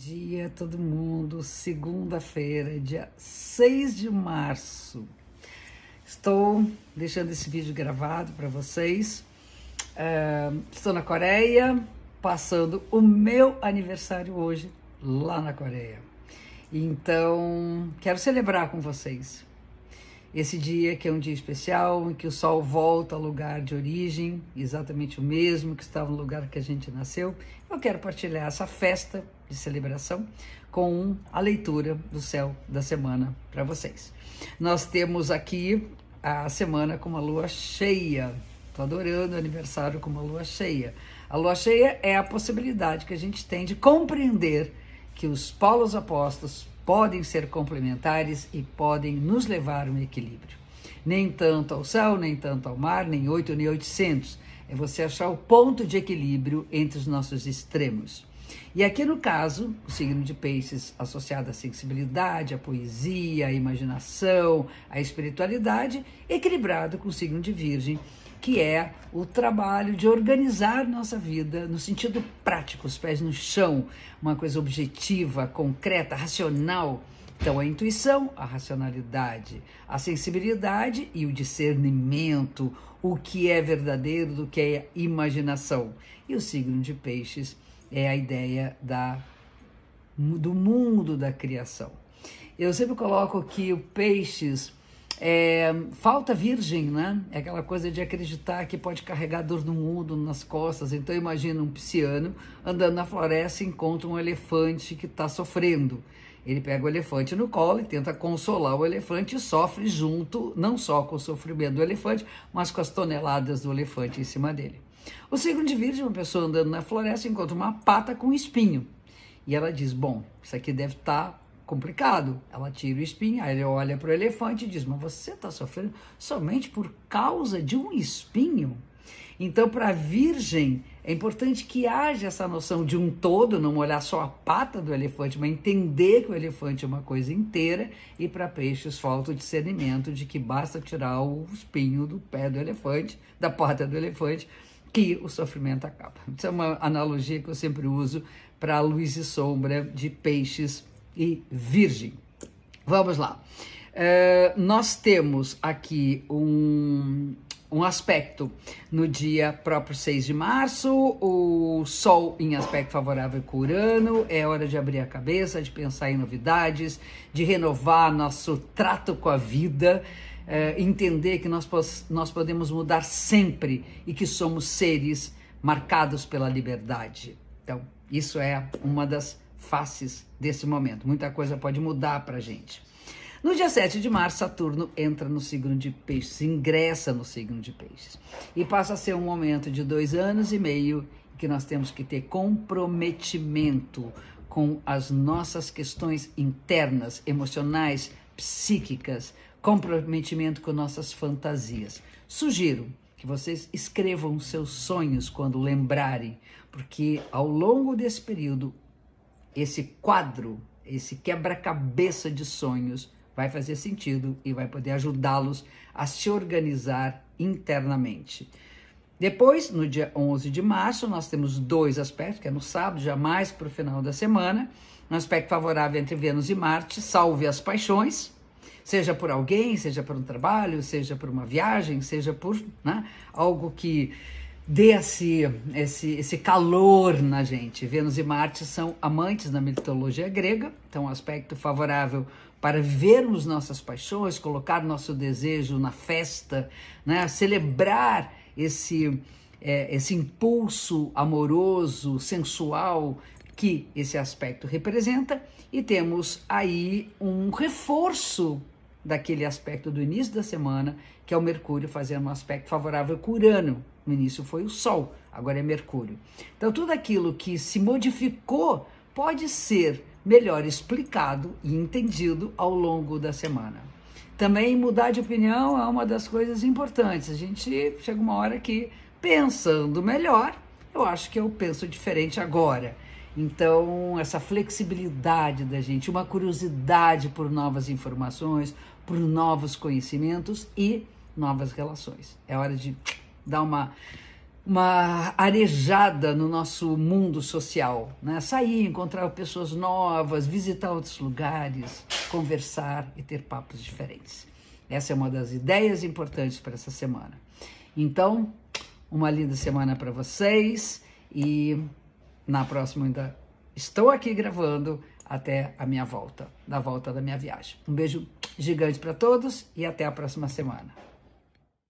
dia, todo mundo. Segunda-feira, dia 6 de março. Estou deixando esse vídeo gravado para vocês. Uh, estou na Coreia, passando o meu aniversário hoje lá na Coreia. Então, quero celebrar com vocês esse dia que é um dia especial, em que o sol volta ao lugar de origem, exatamente o mesmo que estava no lugar que a gente nasceu. Eu quero partilhar essa festa de celebração com a leitura do céu da semana para vocês. Nós temos aqui a semana com uma lua cheia. Estou adorando o aniversário com uma lua cheia. A lua cheia é a possibilidade que a gente tem de compreender que os polos opostos podem ser complementares e podem nos levar a um equilíbrio. Nem tanto ao céu, nem tanto ao mar, nem 8 nem 800. É você achar o ponto de equilíbrio entre os nossos extremos. E aqui no caso, o signo de peixes associado à sensibilidade, à poesia, à imaginação, à espiritualidade, equilibrado com o signo de virgem, que é o trabalho de organizar nossa vida no sentido prático, os pés no chão, uma coisa objetiva, concreta, racional. Então, a intuição, a racionalidade, a sensibilidade e o discernimento, o que é verdadeiro do que é imaginação. E o signo de peixes é a ideia da, do mundo da criação. Eu sempre coloco que o peixes é, falta virgem, né? É aquela coisa de acreditar que pode carregar dor do mundo nas costas. Então imagina um pisciano andando na floresta e encontra um elefante que está sofrendo. Ele pega o elefante no colo e tenta consolar o elefante e sofre junto, não só com o sofrimento do elefante, mas com as toneladas do elefante em cima dele. O signo de Virgem, uma pessoa andando na floresta encontra uma pata com espinho. E ela diz: Bom, isso aqui deve estar tá complicado. Ela tira o espinho, aí ele olha para o elefante e diz: Mas você está sofrendo somente por causa de um espinho? Então, para a virgem, é importante que haja essa noção de um todo, não olhar só a pata do elefante, mas entender que o elefante é uma coisa inteira. E para peixes, falta o discernimento de que basta tirar o espinho do pé do elefante, da pata do elefante, que o sofrimento acaba. Isso é uma analogia que eu sempre uso para a luz e sombra de peixes e virgem. Vamos lá. Uh, nós temos aqui um, um aspecto no dia próprio 6 de março, o Sol em aspecto favorável com Urano, é hora de abrir a cabeça, de pensar em novidades, de renovar nosso trato com a vida, é, entender que nós, nós podemos mudar sempre e que somos seres marcados pela liberdade. Então, isso é uma das faces desse momento. Muita coisa pode mudar para a gente. No dia 7 de março, Saturno entra no signo de Peixes, ingressa no signo de Peixes. E passa a ser um momento de dois anos e meio que nós temos que ter comprometimento com as nossas questões internas, emocionais, psíquicas, comprometimento com nossas fantasias. Sugiro que vocês escrevam seus sonhos quando lembrarem, porque ao longo desse período, esse quadro, esse quebra-cabeça de sonhos vai fazer sentido e vai poder ajudá-los a se organizar internamente. Depois, no dia 11 de março, nós temos dois aspectos, que é no sábado, jamais para o final da semana, um aspecto favorável entre Vênus e Marte, salve as paixões, seja por alguém, seja por um trabalho, seja por uma viagem, seja por né, algo que dê esse, esse, esse calor na gente. Vênus e Marte são amantes na mitologia grega, então um aspecto favorável para vermos nossas paixões, colocar nosso desejo na festa, né, celebrar esse, é, esse impulso amoroso, sensual que esse aspecto representa, e temos aí um reforço daquele aspecto do início da semana, que é o Mercúrio fazendo um aspecto favorável com Urano. No início foi o Sol, agora é Mercúrio. Então, tudo aquilo que se modificou pode ser melhor explicado e entendido ao longo da semana. Também mudar de opinião é uma das coisas importantes. A gente chega uma hora que, pensando melhor, eu acho que eu penso diferente agora. Então, essa flexibilidade da gente, uma curiosidade por novas informações, por novos conhecimentos e novas relações. É hora de dar uma uma arejada no nosso mundo social, né? Sair, encontrar pessoas novas, visitar outros lugares, conversar e ter papos diferentes. Essa é uma das ideias importantes para essa semana. Então, uma linda semana para vocês e na próxima ainda estou aqui gravando até a minha volta, da volta da minha viagem. Um beijo gigante para todos e até a próxima semana.